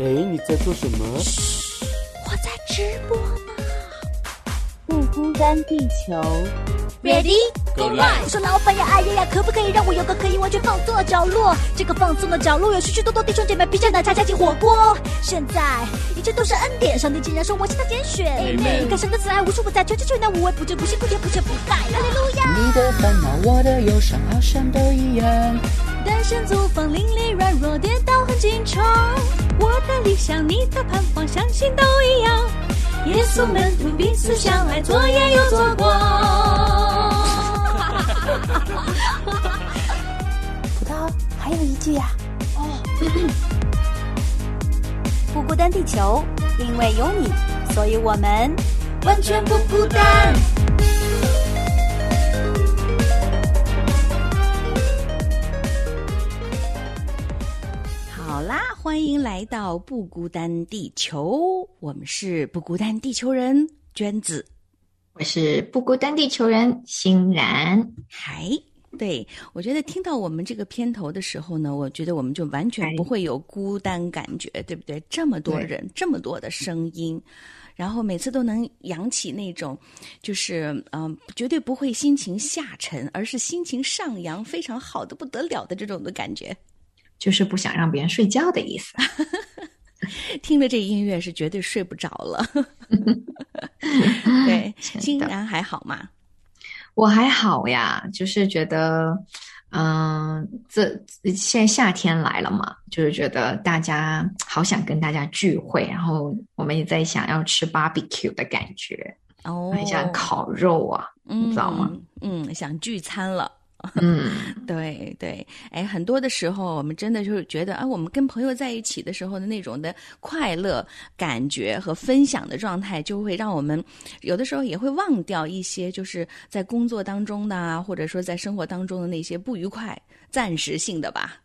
哎，你在做什么？我在直播呢。不孤单，地球。Ready go live！我说老板呀，哎呀呀，可不可以让我有个可以完全放松的角落？这个放松的角落有许许多多弟兄姐妹披着奶茶加进火锅。现在一切都是恩典，上帝竟然说我是他拣选。你看神的慈爱无处不在，全知全能无微不至，不辛不甜不缺不败。哈利路亚！你的烦恼，我的忧伤，好像都一样。单身租房，邻里软弱，跌倒很紧张。我的理想，你的盼望，相信都一样。耶稣门徒彼此相爱，左眼又左光。葡萄还有一句呀，哦，不孤单，地球，因为有你，所以我们完全不孤单。好啦，欢迎来到不孤单地球，我们是不孤单地球人，娟子。我是不孤单地球人欣然，嗨，对我觉得听到我们这个片头的时候呢，我觉得我们就完全不会有孤单感觉，对不对？这么多人，这么多的声音，然后每次都能扬起那种，就是嗯，绝对不会心情下沉，而是心情上扬，非常好的不得了的这种的感觉，就是不想让别人睡觉的意思。听着这音乐是绝对睡不着了。对，欣然还好吗？我还好呀，就是觉得，嗯，这现在夏天来了嘛，就是觉得大家好想跟大家聚会，然后我们也在想要吃 barbecue 的感觉，哦，很想烤肉啊，你知道吗？嗯，想聚餐了。嗯，对对，哎，很多的时候，我们真的就是觉得啊，我们跟朋友在一起的时候的那种的快乐感觉和分享的状态，就会让我们有的时候也会忘掉一些，就是在工作当中的，或者说在生活当中的那些不愉快、暂时性的吧。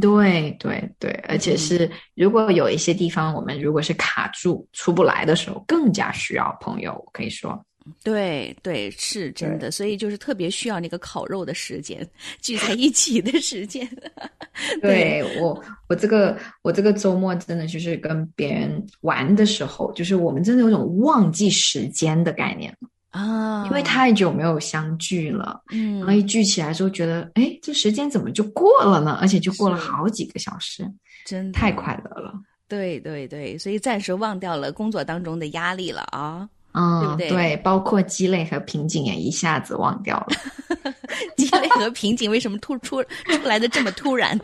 对对对，而且是如果有一些地方我们如果是卡住出不来的时候，更加需要朋友，可以说。对对，是真的，所以就是特别需要那个烤肉的时间，聚在一起的时间。对我，我这个我这个周末真的就是跟别人玩的时候，就是我们真的有种忘记时间的概念啊，因为太久没有相聚了，嗯，然后一聚起来之后，觉得哎，这时间怎么就过了呢？而且就过了好几个小时，真太快乐了。对对对，所以暂时忘掉了工作当中的压力了啊。嗯，对不对？对，包括积累和瓶颈也一下子忘掉了。积累和瓶颈为什么突出出来的这么突然？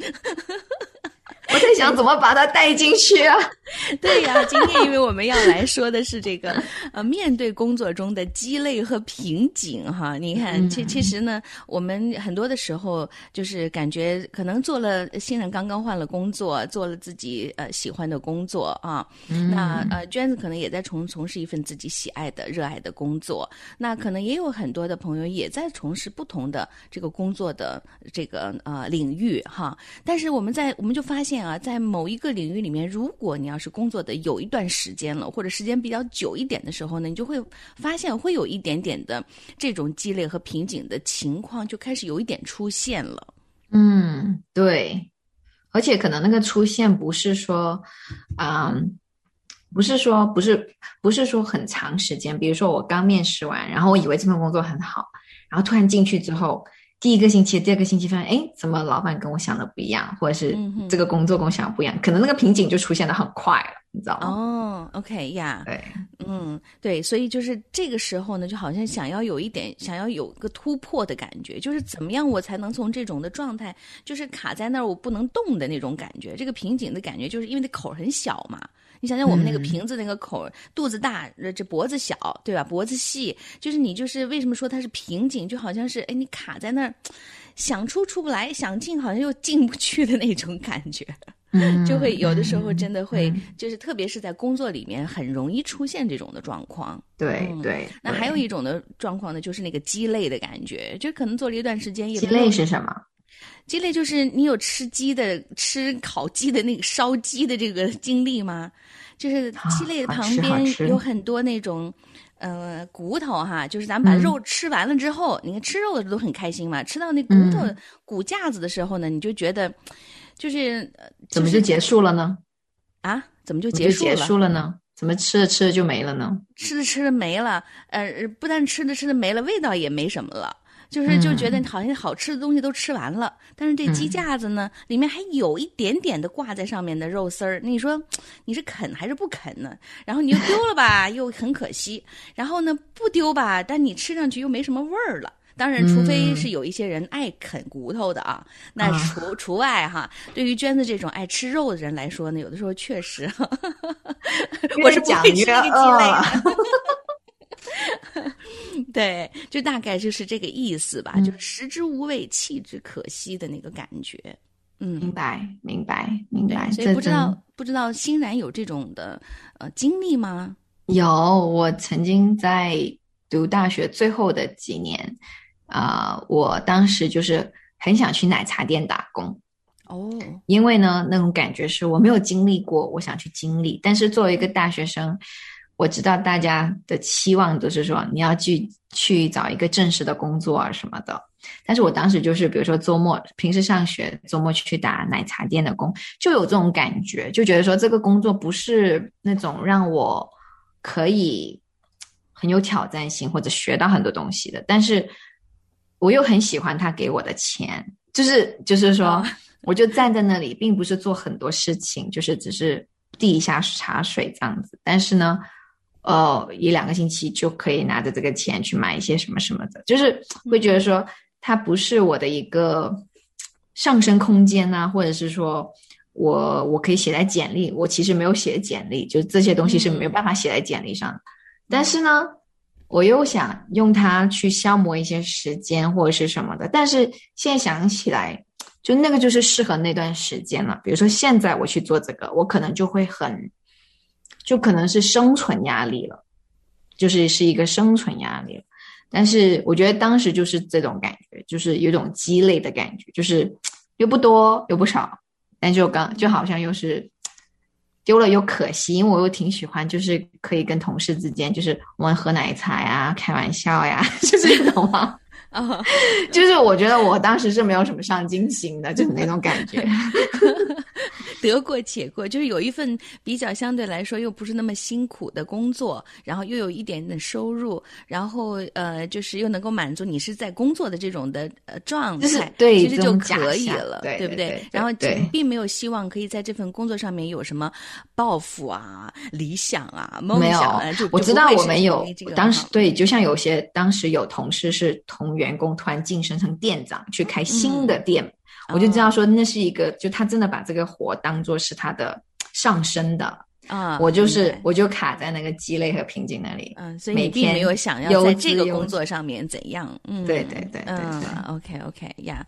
我在想怎么把它带进去啊？对呀，今天因为我们要来说的是这个呃，面对工作中的鸡肋和瓶颈哈。你看，其其实呢，我们很多的时候就是感觉可能做了新人刚刚换了工作，做了自己呃喜欢的工作啊。那呃，娟子可能也在从从事一份自己喜爱的、热爱的工作。那可能也有很多的朋友也在从事不同的这个工作的这个呃领域哈。但是我们在我们就发现啊，在某一个领域里面，如果你要是工作的有一段时间了，或者时间比较久一点的时候呢，你就会发现会有一点点的这种积累和瓶颈的情况就开始有一点出现了。嗯，对，而且可能那个出现不是说，嗯，不是说不是不是说很长时间，比如说我刚面试完，然后我以为这份工作很好，然后突然进去之后。第一个星期、第二个星期发现，哎，怎么老板跟我想的不一样，或者是这个工作跟我想的不一样，可能那个瓶颈就出现的很快了，你知道吗？哦，OK 呀，对，嗯，对，所以就是这个时候呢，就好像想要有一点，想要有个突破的感觉，就是怎么样我才能从这种的状态，就是卡在那儿我不能动的那种感觉，这个瓶颈的感觉，就是因为那口很小嘛。你想想，我们那个瓶子那个口，肚子大，这脖子小，对吧？脖子细，就是你就是为什么说它是瓶颈，就好像是哎，你卡在那儿，想出出不来，想进好像又进不去的那种感觉，就会有的时候真的会，就是特别是在工作里面很容易出现这种的状况。对对。那还有一种的状况呢，就是那个鸡肋的感觉，就可能做了一段时间也，鸡肋是什么？鸡肋就是你有吃鸡的、吃烤鸡的那个烧鸡的这个经历吗？就是鸡肋旁边有很多那种，呃，骨头哈，就是咱们把肉吃完了之后，你看吃肉的都很开心嘛，吃到那骨头骨架子的时候呢，你就觉得，就是怎么就结束了呢？啊，怎么就结结束了？束了呢？怎么吃着吃着就没了呢？吃着吃着没了，呃，不但吃着吃着没了，味道也没什么了。就是就觉得嗯好像好吃的东西都吃完了，但是这鸡架子呢，里面还有一点点的挂在上面的肉丝儿，你说你是啃还是不啃呢？然后你又丢了吧，又很可惜；然后呢，不丢吧，但你吃上去又没什么味儿了。当然，除非是有一些人爱啃骨头的啊，那啊除除外哈。对于娟子这种爱吃肉的人来说呢，有的时候确实，我是不讲会吃越这个鸡肋饿的。对，就大概就是这个意思吧，嗯就是食之无味，弃之可惜的那个感觉。嗯明，白，明白，明白。所以不知道不知道欣然有这种的呃经历吗？有，我曾经在读大学最后的几年，啊、我当时就是很想去奶茶店打工，哦，因为呢，那种感觉是我没有经历过，我想去经历。但是作为一个大学生，我知道大家的期望都是说你要去去找一个正式的工作啊什么的。但是我当时就是，比如说周末平时上学，周末去打奶茶店的工，就有这种感觉，就觉得说这个工作不是那种让我可以很有挑战性或者学到很多东西的，但是我又很喜欢他给我的钱，就是就是说哦，我就站在那里，并不是做很多事情，就是只是递一下茶水这样子，但是呢。呃，一两个星期就可以拿着这个钱去买一些什么什么的，就是会觉得说它不是我的一个上升空间呐、或者是说我我可以写在简历，我其实没有写简历，就这些东西是没有办法写在简历上的。但是呢，我又想用它去消磨一些时间或者是什么的，但是现在想起来，就那个就是适合那段时间了。比如说现在我去做这个，我可能就会很。就可能是生存压力了，就是是一个生存压力了。但是我觉得当时就是这种感觉，就是有种鸡肋的感觉，就是 又不多又不少，但就刚就好像又是 丢了又可惜，因为我又挺喜欢，就是可以跟同事之间，就是我们喝奶茶呀、开玩笑呀，就是这种嘛。啊，就是我觉得我当时是没有什么上进心的，就是那种感觉。得过且过，就是有一份比较相对来说又不是那么辛苦的工作，然后又有一点点收入，然后呃，就是又能够满足你是在工作的这种的呃状态，就 是对其实就可以了，对不对然后对。并没有希望可以在这份工作上面有什么抱负啊、理想啊、梦想啊，就我知道我们有这个当时对，就像有些当时有同事是同员工突然晋升成店长去开新的店，我就知道说那是一个，就他真的把这个活当做是他的上升的。啊，我就是我就卡在那个鸡肋和瓶颈那里。嗯，所以你并没有想要在这个工作上面怎样，嗯，对对对对嗯对，OK OK 呀，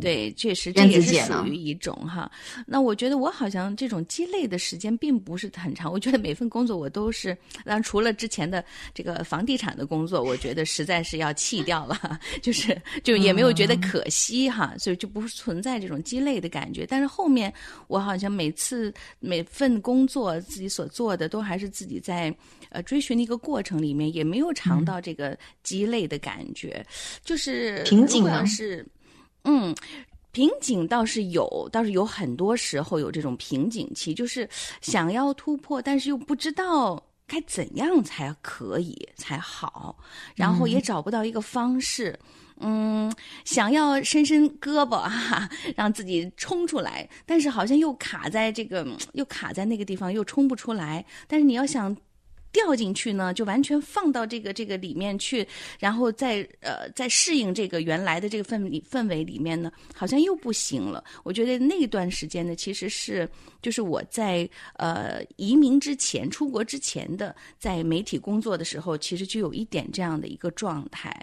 对，确实这燕也是属于一种哈。那我觉得我好像这种鸡肋的时间并不是很长，我觉得每份工作我都是，当然除了之前的这个房地产的工作，我觉得实在是要弃掉了，就是就也没有觉得可惜哈，所以就不存在这种鸡肋的感觉。但是后面我好像每次每份工作自己所做的都还是自己在呃追寻的一个过程里面，也没有尝到这个鸡肋的感觉，就是瓶颈如果要呢是嗯。瓶颈倒是有，倒是有很多时候有这种瓶颈期，就是想要突破，但是又不知道该怎样才可以才好，然后也找不到一个方式。嗯，嗯想要伸伸胳膊哈、让自己冲出来，但是好像又卡在这个，又卡在那个地方，又冲不出来。但是你要想掉进去呢，就完全放到这个这个里面去，然后再呃再适应这个原来的这个氛里氛围里面呢，好像又不行了。我觉得那段时间呢，其实是就是我在呃移民之前、出国之前的，在媒体工作的时候，其实就有一点这样的一个状态。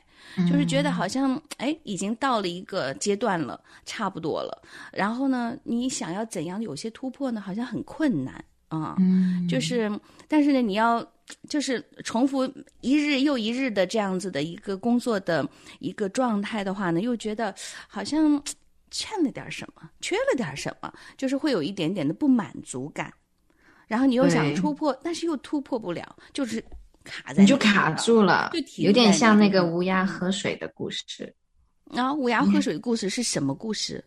就是觉得好像哎，已经到了一个阶段了，差不多了。然后呢，你想要怎样有些突破呢？好像很困难啊。嗯，就是，但是呢，你要就是重复一日又一日的这样子的一个工作的一个状态的话呢，又觉得好像欠了点什么，缺了点什么，就是会有一点点的不满足感。然后你又想突破，但是又突破不了，就是卡在你就卡住了就，有点像那个乌鸦喝水的故事。然后乌鸦喝水的故事是什么故事？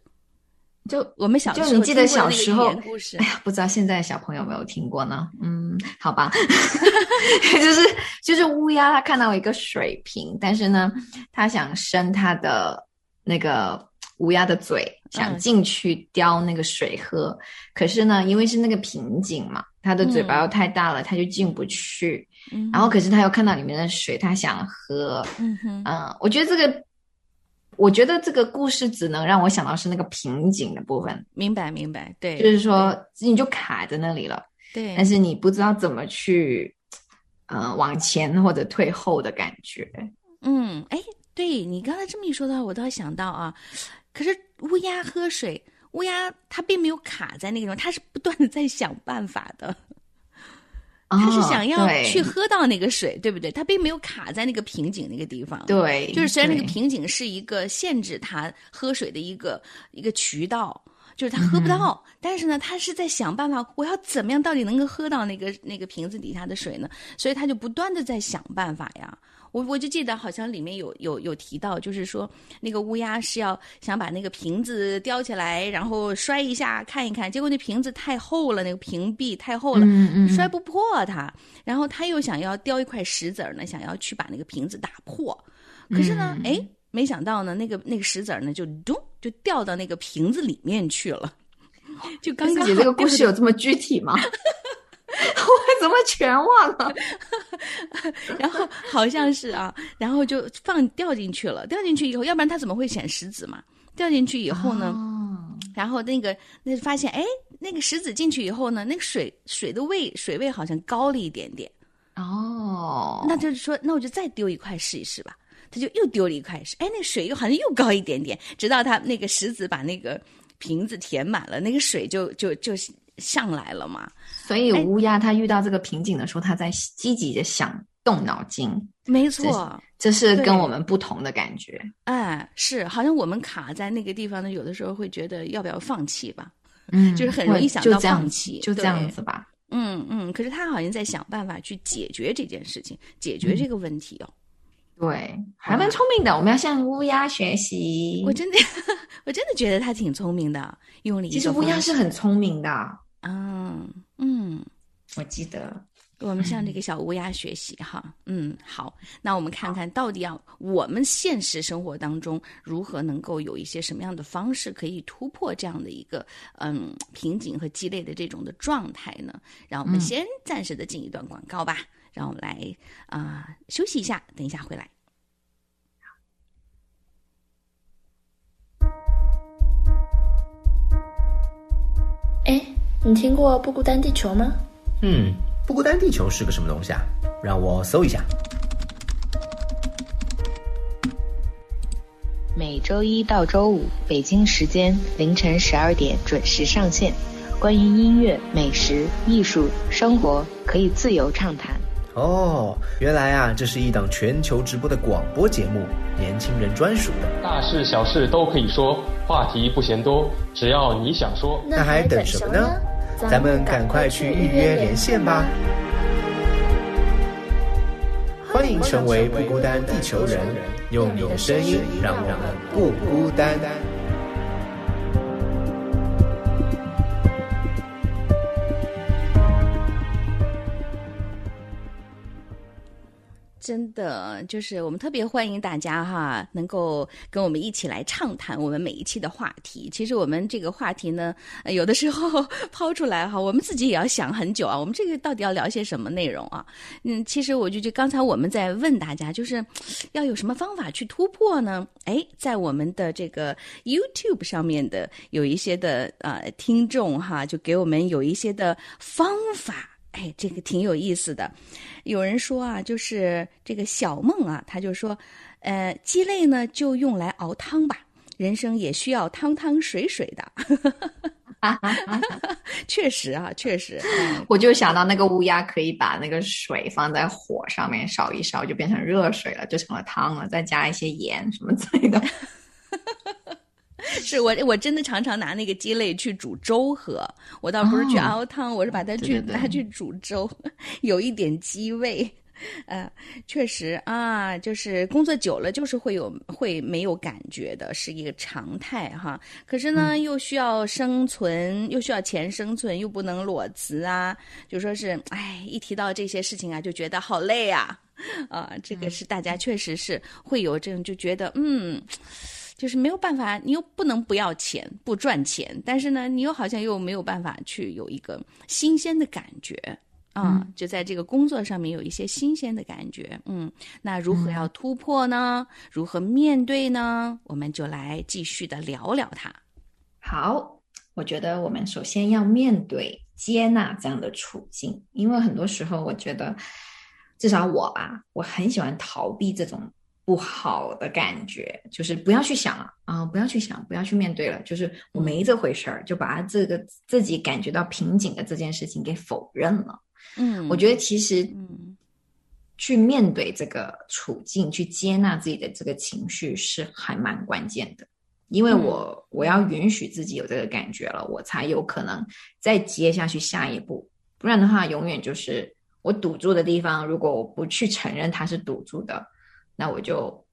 就我们小时候就你记得小时候故事哎，呀，不知道现在小朋友有没有听过呢？嗯，好吧，就是就是乌鸦，它看到一个水瓶，但是呢，它想伸它的那个乌鸦的嘴，想嗯进去叼那个水喝，可是呢，因为是那个瓶颈嘛，它的嘴巴又太大了，它就进不去。嗯然后可是它又看到里面的水，它想喝。嗯哼，嗯，我觉得这个，我觉得这个故事只能让我想到是那个瓶颈的部分。明白明白，对，就是说你就卡在那里了，对，但是你不知道怎么去，呃，往前或者退后的感觉。嗯，哎，对你刚才这么一说的话，我倒想到啊，可是乌鸦喝水，乌鸦它并没有卡在那个地方，它是不断的在想办法的，它是哦想要去喝到那个水，对不对？他并没有卡在那个瓶颈那个地方。。对，就是虽然那个瓶颈是一个限制他喝水的一个一个渠道，就是他喝嗯不到，但是呢，他是在想办法，我要怎么样到底能够喝到那个那个瓶子底下的水呢？所以他就不断的在想办法呀。我我就记得好像里面有有有提到，就是说那个乌鸦是要想把那个瓶子叼起来，然后摔一下看一看，结果那瓶子太厚了，那个瓶壁太厚了，嗯嗯摔不破它。然后他又想要叼一块石子儿呢，想要去把那个瓶子打破，可是呢，哎、没想到呢，那个那个石子儿呢，就咚就掉到那个瓶子里面去了，就刚刚自己这个故事有这么具体吗？我怎么全忘了？然后好像是啊，然后就放掉进去了。掉进去以后，要不然它怎么会显石子嘛？掉进去以后呢，哦然后那个那发现，哎，那个石子进去以后呢，那个水水的位水位好像高了一点点。哦，那就是说，那我就再丢一块试一试吧。他就又丢了一块试，哎，那水又好像又高一点点，直到他那个石子把那个瓶子填满了，那个水就就就上来了嘛。所以哎乌鸦它遇到这个瓶颈的时候，它在积极的想动脑筋，没错，这是跟我们不同的感觉。哎，是，好像我们卡在那个地方呢，有的时候会觉得要不要放弃吧？嗯就是很容易想到放弃就这样子吧。嗯嗯，可是他好像在想办法去解决这件事情，解决这个问题哦。对，还蛮聪明的。我们要向乌鸦学习。我真的，我真的觉得他挺聪明的，用其实乌鸦是很聪明的，嗯嗯。我记得。我们向这个小乌鸦学习哈，嗯，好，那我们看看到底要我们现实生活当中如何能够有一些什么样的方式可以突破这样的一个嗯瓶颈和积累的这种的状态呢？让我们先暂时的进一段广告吧，让我们来啊、休息一下，等一下回来。你听过不孤单地球吗？嗯，不孤单地球是个什么东西啊？让我搜一下。每周一到周五，北京时间凌晨十二点准时上线。关于音乐、美食、艺术、生活，可以自由畅谈。哦，原来啊，这是一档全球直播的广播节目，年轻人专属的。大事小事都可以说，话题不嫌多，只要你想说。那还等什么呢？咱们赶快去预约连线吧！欢迎成为不孤单地球人，用你的声音让我们不孤单。真的，就是我们特别欢迎大家哈，能够跟我们一起来畅谈我们每一期的话题。其实我们这个话题呢，有的时候 抛出来哈，我们自己也要想很久啊。我们这个到底要聊些什么内容啊？嗯，其实我就就刚才我们在问大家，就是要有什么方法去突破呢？哎，在我们的这个 YouTube 上面的有一些的呃听众哈，就给我们有一些的方法。哎，这个挺有意思的。有人说啊，就是这个小梦啊，他就说，呃，鸡肋呢就用来熬汤吧，人生也需要汤汤水水的。确实啊，确实。哎我就想到那个乌鸦可以把那个水放在火上面烧一烧，就变成热水了，就成了汤了，再加一些盐什么之类的。是我我真的常常拿那个鸡肋去煮粥喝，我倒不是去哦熬汤，我是把它去拿去煮粥，有一点鸡味。呃，确实啊，就是工作久了，就是会有会没有感觉的，是一个常态哈。可是呢，又需要生存，又需要钱生存，又不能裸辞啊，就说是，哎，一提到这些事情啊，就觉得好累啊，啊，这个是大家确实是会有这种就觉得，嗯，就是没有办法，你又不能不要钱，不赚钱，但是呢，你又好像又没有办法去有一个新鲜的感觉。啊，就在这个工作上面有一些新鲜的感觉，嗯，那如何要突破呢？如何面对呢？我们就来继续的聊聊它。好，我觉得我们首先要面对、接纳这样的处境，因为很多时候，我觉得至少我吧，我很喜欢逃避这种不好的感觉，就是不要去想了啊，不要去想，不要去面对了，就是我没这回事儿，就把这个自己感觉到瓶颈的这件事情给否认了。嗯，我觉得其实，嗯，去面对这个处境，去接纳自己的这个情绪是还蛮关键的。因为我我要允许自己有这个感觉了，我才有可能再接下去下一步。不然的话，永远就是我堵住的地方。如果我不去承认它是堵住的，那我就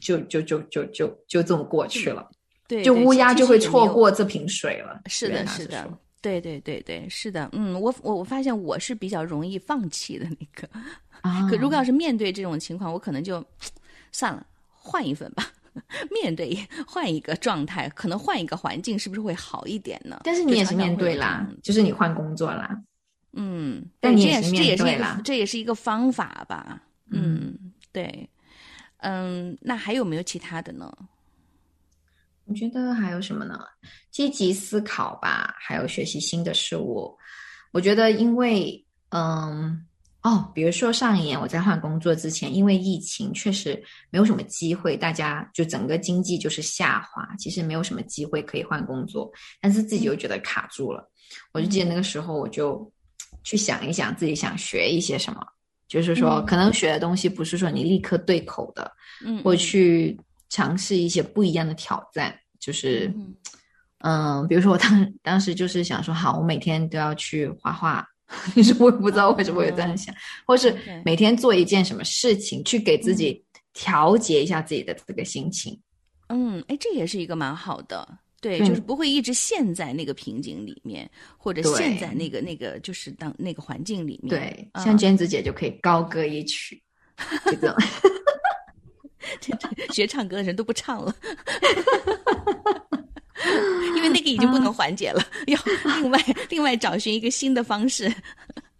就就就就就就这么过去了。对，就乌鸦就会错过这瓶水了。是的，是的。对对对对，是的，嗯，我我我发现我是比较容易放弃的那个，可如果要是面对这种情况，我可能就算了，换一份吧。面对换一个状态，可能换一个环境，是不是会好一点呢？但是你也是面对啦，就是你换工作啦，嗯，但你也是面对啦，这也是一个方法吧？嗯，对，嗯，那还有没有其他的呢？我觉得还有什么呢？积极思考吧，还有学习新的事物。我觉得，因为嗯哦，比如说上一年我在换工作之前，因为疫情确实没有什么机会，大家就整个经济就是下滑，其实没有什么机会可以换工作，但是自己又觉得卡住了。我就记得那个时候，我就去想一想自己想学一些什么，就是说可能学的东西不是说你立刻对口的，嗯，会去。尝试一些不一样的挑战，就是，嗯，比如说我当当时就是想说，好，我每天都要去画画，你是我也不知道为什么会这样想，或是每天做一件什么事情，去给自己调节一下自己的这个心情。嗯，哎，这也是一个蛮好的，对，就是不会一直陷在那个瓶颈里面，或者陷在那个那个就是当那个环境里面。对，像娟子姐就可以高歌一曲，这种。这这学唱歌的人都不唱了，因为那个已经不能缓解了，要另外另外找寻一个新的方式。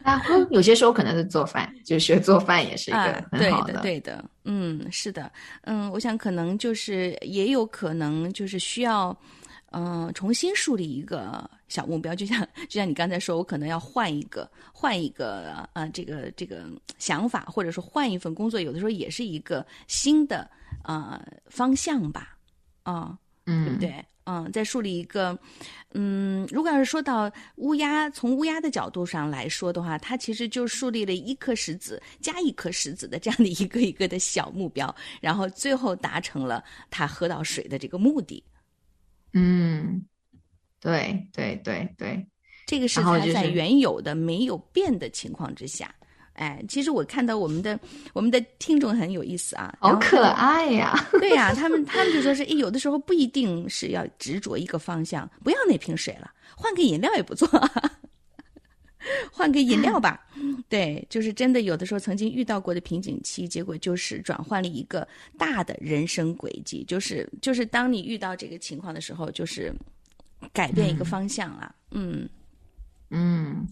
啊，有些时候可能是做饭，就学做饭也是一个很好的，对的，嗯，是的，嗯，我想可能就是也有可能就是需要。嗯，重新树立一个小目标，就像就像你刚才说，我可能要换一个换一个呃这个这个想法，或者说换一份工作，有的时候也是一个新的呃方向吧，啊，嗯，对不对？嗯，再树立一个，嗯，如果要是说到乌鸦，从乌鸦的角度上来说的话，它其实就树立了一颗石子加一颗石子的这样的一个一个的小目标，然后最后达成了它喝到水的这个目的。嗯，对对对对，这个是他在原有的没有变的情况之下，哎，其实我看到我们的我们的听众很有意思啊，好可爱呀，对呀，他们他们就说是，哎，有的时候不一定是要执着一个方向，不要那瓶水了，换个饮料也不错。换个饮料吧，对，就是真的有的时候曾经遇到过的瓶颈期，结果就是转换了一个大的人生轨迹，就是就是当你遇到这个情况的时候，就是改变一个方向了，嗯。嗯，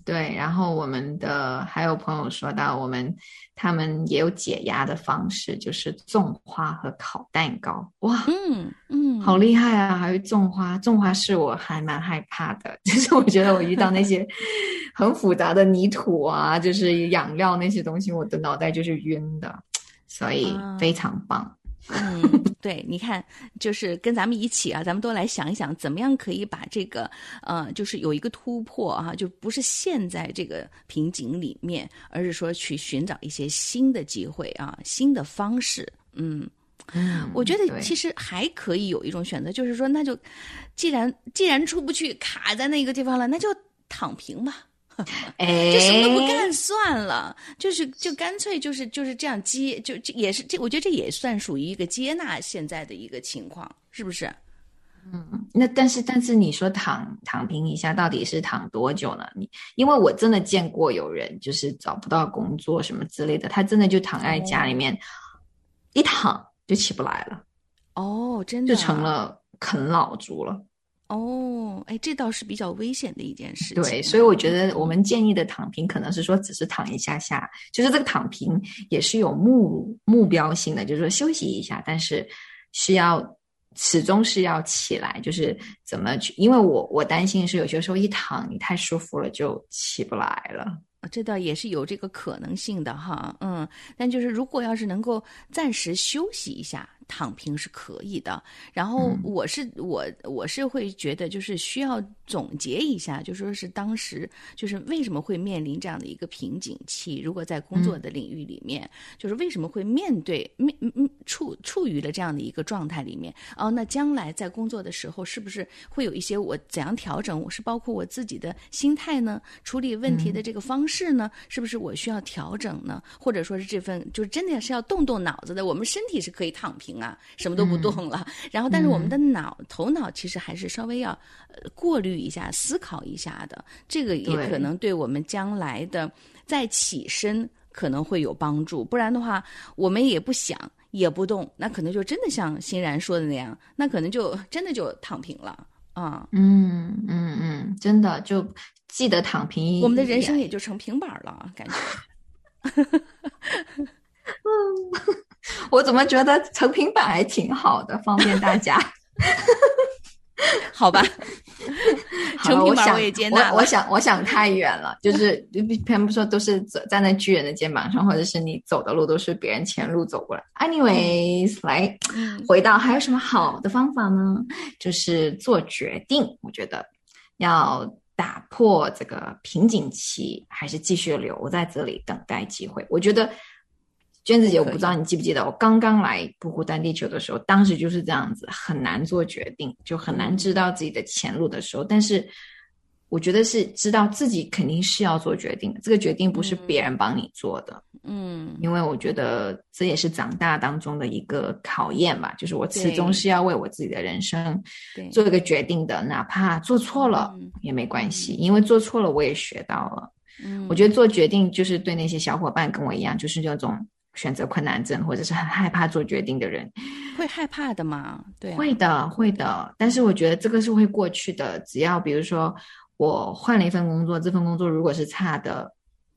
对。然后我们的还有朋友说到，我们他们也有解压的方式，就是种花和烤蛋糕。哇，嗯嗯，好厉害啊！还会种花，种花是我还蛮害怕的，就是我觉得我遇到那些 很复杂的泥土啊，就是养料那些东西，我的脑袋就是晕的，所以非常棒。嗯，对，你看，就是跟咱们一起啊，咱们都来想一想，怎么样可以把这个，呃，就是有一个突破啊，就不是陷在这个瓶颈里面，而是说去寻找一些新的机会啊，新的方式。嗯，我觉得其实还可以有一种选择，就是说，那就既然既然出不去，卡在那个地方了，那就躺平吧。哎，就什么都不干算了，就是就干脆就是就是这样接，就这也是这，我觉得这也算属于一个接纳现在的一个情况，是不是？嗯，那但是但是你说躺躺平一下，到底是躺多久呢？你因为我真的见过有人就是找不到工作什么之类的，他真的就躺在家里面，一躺就起不来了，哦，真的就成了啃老族了。哦，哎，这倒是比较危险的一件事情。对，所以我觉得我们建议的躺平，可能是说只是躺一下下，就是这个躺平也是有目目标性的，就是说休息一下，但是是要始终是要起来，就是怎么去？因为我我担心是有些时候一躺你太舒服了就起不来了。这倒也是有这个可能性的哈，嗯，但就是如果要是能够暂时休息一下。躺平是可以的，然后我是我我是会觉得就是需要总结一下，就说是当时就是为什么会面临这样的一个瓶颈期？如果在工作的领域里面，就是为什么会面对面嗯处处于了这样的一个状态里面？哦，那将来在工作的时候，是不是会有一些我怎样调整？我是包括我自己的心态呢？处理问题的这个方式呢？是不是我需要调整呢？或者说是这份就是真的是要动动脑子的？我们身体是可以躺平。啊，什么都不动了，然后但是我们的脑头脑其实还是稍微要呃过滤一下、思考一下的，这个也可能对我们将来的再起身可能会有帮助。不然的话，我们也不想也不动，那可能就真的像欣然说的那样，那可能就真的就躺平了啊。嗯嗯嗯，真的就记得躺平，我们的人生也就成平板了，感觉。嗯。我怎么觉得成品板还挺好的，方便大家。好吧，成平板我也接纳。我想，我想太远了，就是偏不说都是站在巨人的肩膀上，或者是你走的路都是别人前路走过来。Anyways，来回到还有什么好的方法呢？就是做决定。我觉得要打破这个瓶颈期，还是继续留在这里等待机会。我觉得。娟子姐，我不知道你记不记得，我刚刚来不孤单地球的时候，当时就是这样子，很难做决定，就很难知道自己的前路的时候。但是，我觉得是知道自己肯定是要做决定的，这个决定不是别人帮你做的。嗯，因为我觉得这也是长大当中的一个考验吧，就是我始终是要为我自己的人生做一个决定的，哪怕做错了也没关系，因为做错了我也学到了。嗯，我觉得做决定就是对那些小伙伴跟我一样，就是那种。选择困难症，或者是很害怕做决定的人，会害怕的嘛？对，会的，会的。但是我觉得这个是会过去的。只要比如说我换了一份工作，这份工作如果是差的，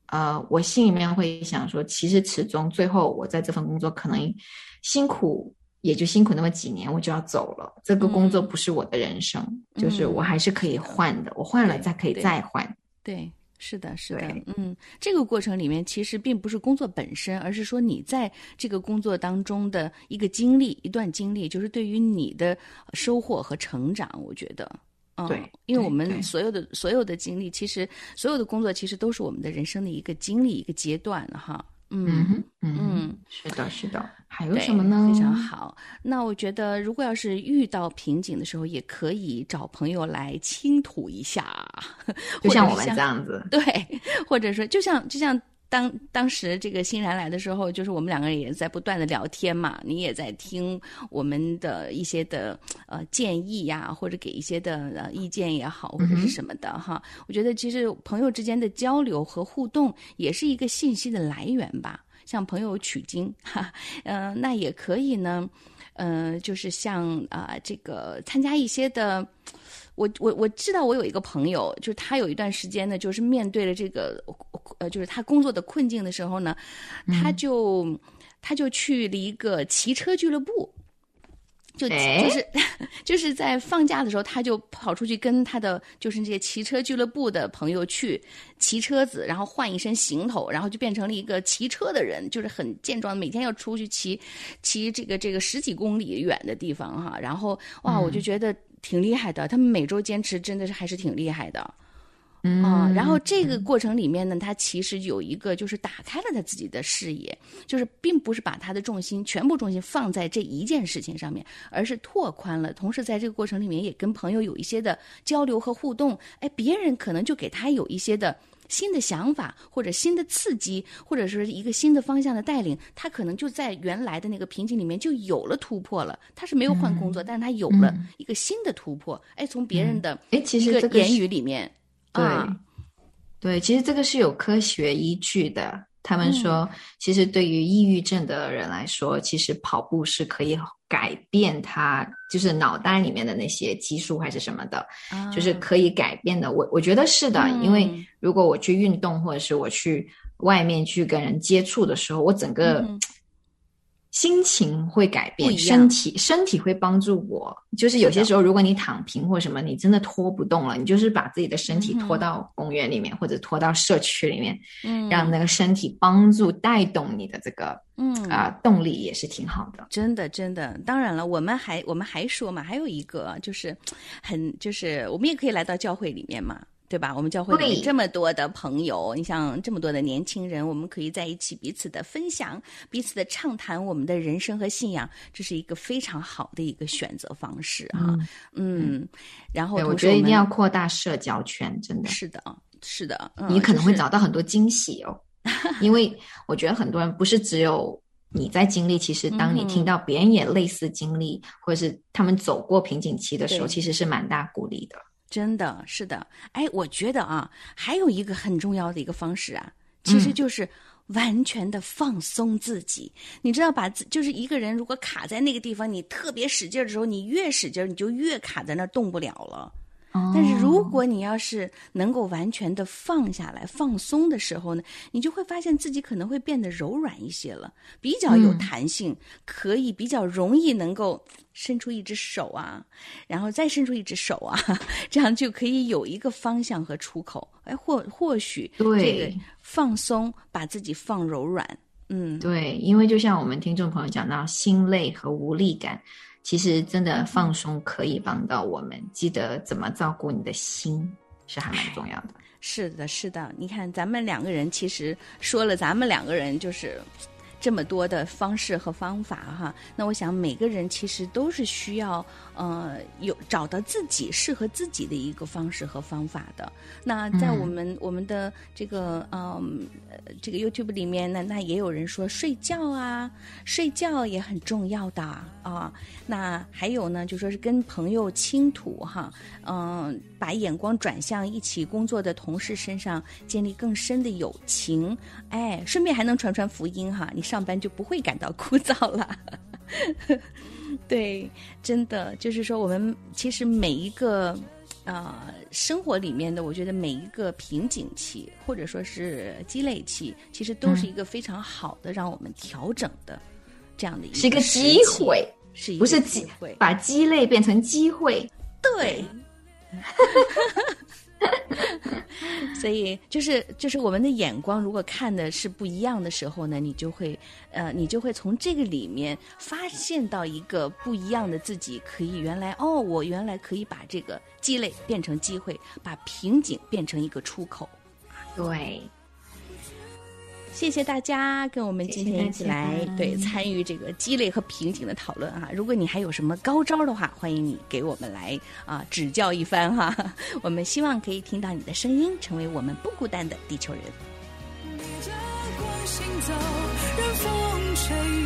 呃，我心里面会想说，其实始终最后我在这份工作可能辛苦，也就辛苦那么几年，我就要走了。这个工作不是我的人生，就是我还是可以换的。我换了再可以再换。对。是的，是的，嗯，这个过程里面其实并不是工作本身，而是说你在这个工作当中的一个经历，一段经历，就是对于你的收获和成长，我觉得，嗯，对，因为我们所有的所有的经历，其实所有的工作，其实都是我们的人生的一个经历，一个阶段，哈。嗯嗯，是的，是的，还有什么呢？非常好。那我觉得，如果要是遇到瓶颈的时候，也可以找朋友来倾吐一下，就像我们这样子。对，或者说，就像就像。当当时这个欣然来的时候，就是我们两个人也在不断的聊天嘛，你也在听我们的一些的呃建议呀，或者给一些的呃意见也好，或者是什么的哈。我觉得其实朋友之间的交流和互动也是一个信息的来源吧，向朋友取经哈，嗯，那也可以呢，嗯，就是像啊这个参加一些的。我我我知道，我有一个朋友，就是他有一段时间呢，就是面对了这个，呃，就是他工作的困境的时候呢，他就他就去了一个骑车俱乐部，就就是 就是在放假的时候，他就跑出去跟他的就是这些骑车俱乐部的朋友去骑车子，然后换一身行头，然后就变成了一个骑车的人，就是很健壮，每天要出去骑骑这个这个十几公里远的地方哈，然后哇，我就觉得。挺厉害的，他们每周坚持真的是还是挺厉害的，嗯，然后这个过程里面呢，他其实有一个就是打开了他自己的视野，就是并不是把他的重心全部重心放在这一件事情上面，而是拓宽了，同时在这个过程里面也跟朋友有一些的交流和互动，哎，别人可能就给他有一些的新的想法或者新的刺激，或者说是一个新的方向的带领，他可能就在原来的那个瓶颈里面就有了突破了。他是没有换工作，但是他有了一个新的突破。哎，从别人的哎，其实这个言语里面，对、啊对，其实这个是有科学依据的。他们说，其实对于抑郁症的人来说，其实跑步是可以改变他就是脑袋里面的那些激素还是什么的，啊就是可以改变的。我我觉得是的，因为嗯如果我去运动，或者是我去外面去跟人接触的时候，我整个嗯心情会改变，身体身体会帮助我。就是有些时候，如果你躺平或什么，你真的拖不动了，你就是把自己的身体拖到公园里面，或者拖到社区里面，嗯。让那个身体帮助带动你的这个嗯。啊、动力，也是挺好的。真的，真的，当然了，我们还我们还说嘛，还有一个就是很就是我们也可以来到教会里面嘛，对吧？我们教会里面这么多的朋友，你像这么多的年轻人，我们可以在一起彼此的分享，彼此的畅谈我们的人生和信仰，这是一个非常好的一个选择方式哈。嗯，然后对，我觉得一定要扩大社交圈，真的。是的，是的，嗯、你可能会找到很多惊喜哦，因为我觉得很多人不是只有你在经历，其实当你嗯听到别人也类似经历，或者是他们走过瓶颈期的时候，其实是蛮大鼓励的。真的是的，哎，我觉得啊，还有一个很重要的一个方式啊，其实就是完全的放松自己。你知道，把自就是一个人如果卡在那个地方，你特别使劲儿的时候，你越使劲儿，你就越卡在那儿动不了了。但是如果你要是能够完全的放下来、放松的时候呢，你就会发现自己可能会变得柔软一些了，比较有弹性，可以比较容易能够伸出一只手啊，然后再伸出一只手啊，这样就可以有一个方向和出口。哎，或或许这对个放松，把自己放柔软，嗯，对，因为就像我们听众朋友讲到心累和无力感，其实真的放松可以帮到我们。记得怎么照顾你的心是还蛮重要的。是的，是的，你看咱们两个人其实说了，咱们两个人就是这么多的方式和方法哈。那我想每个人其实都是需要呃有找到自己适合自己的一个方式和方法的。那在我们、我们的这个嗯、呃、这个 YouTube 里面呢，那也有人说睡觉啊，睡觉也很重要的啊。那还有呢，就说是跟朋友倾吐哈，嗯、把眼光转向一起工作的同事身上，建立更深的友情。哎，顺便还能传传福音哈，你上班就不会感到枯燥了。对，真的就是说，我们其实每一个呃生活里面的，我觉得每一个瓶颈期或者说是积累期，其实都是一个非常好的让我们调整的这样的一是一个机，会，是一个不是机机会，把鸡肋变成机会。对。所以就是就是我们的眼光，如果看的是不一样的时候呢，你就会呃，你就会从这个里面发现到一个不一样的自己，可以原来哦，我原来可以把这个积累变成机会，把瓶颈变成一个出口。对，谢谢大家跟我们今天一起来谢谢对参与这个积累和瓶颈的讨论啊！如果你还有什么高招的话，欢迎你给我们来啊指教一番哈。我们希望可以听到你的声音，成为我们不孤单的地球人。逆着光行走，任风吹雨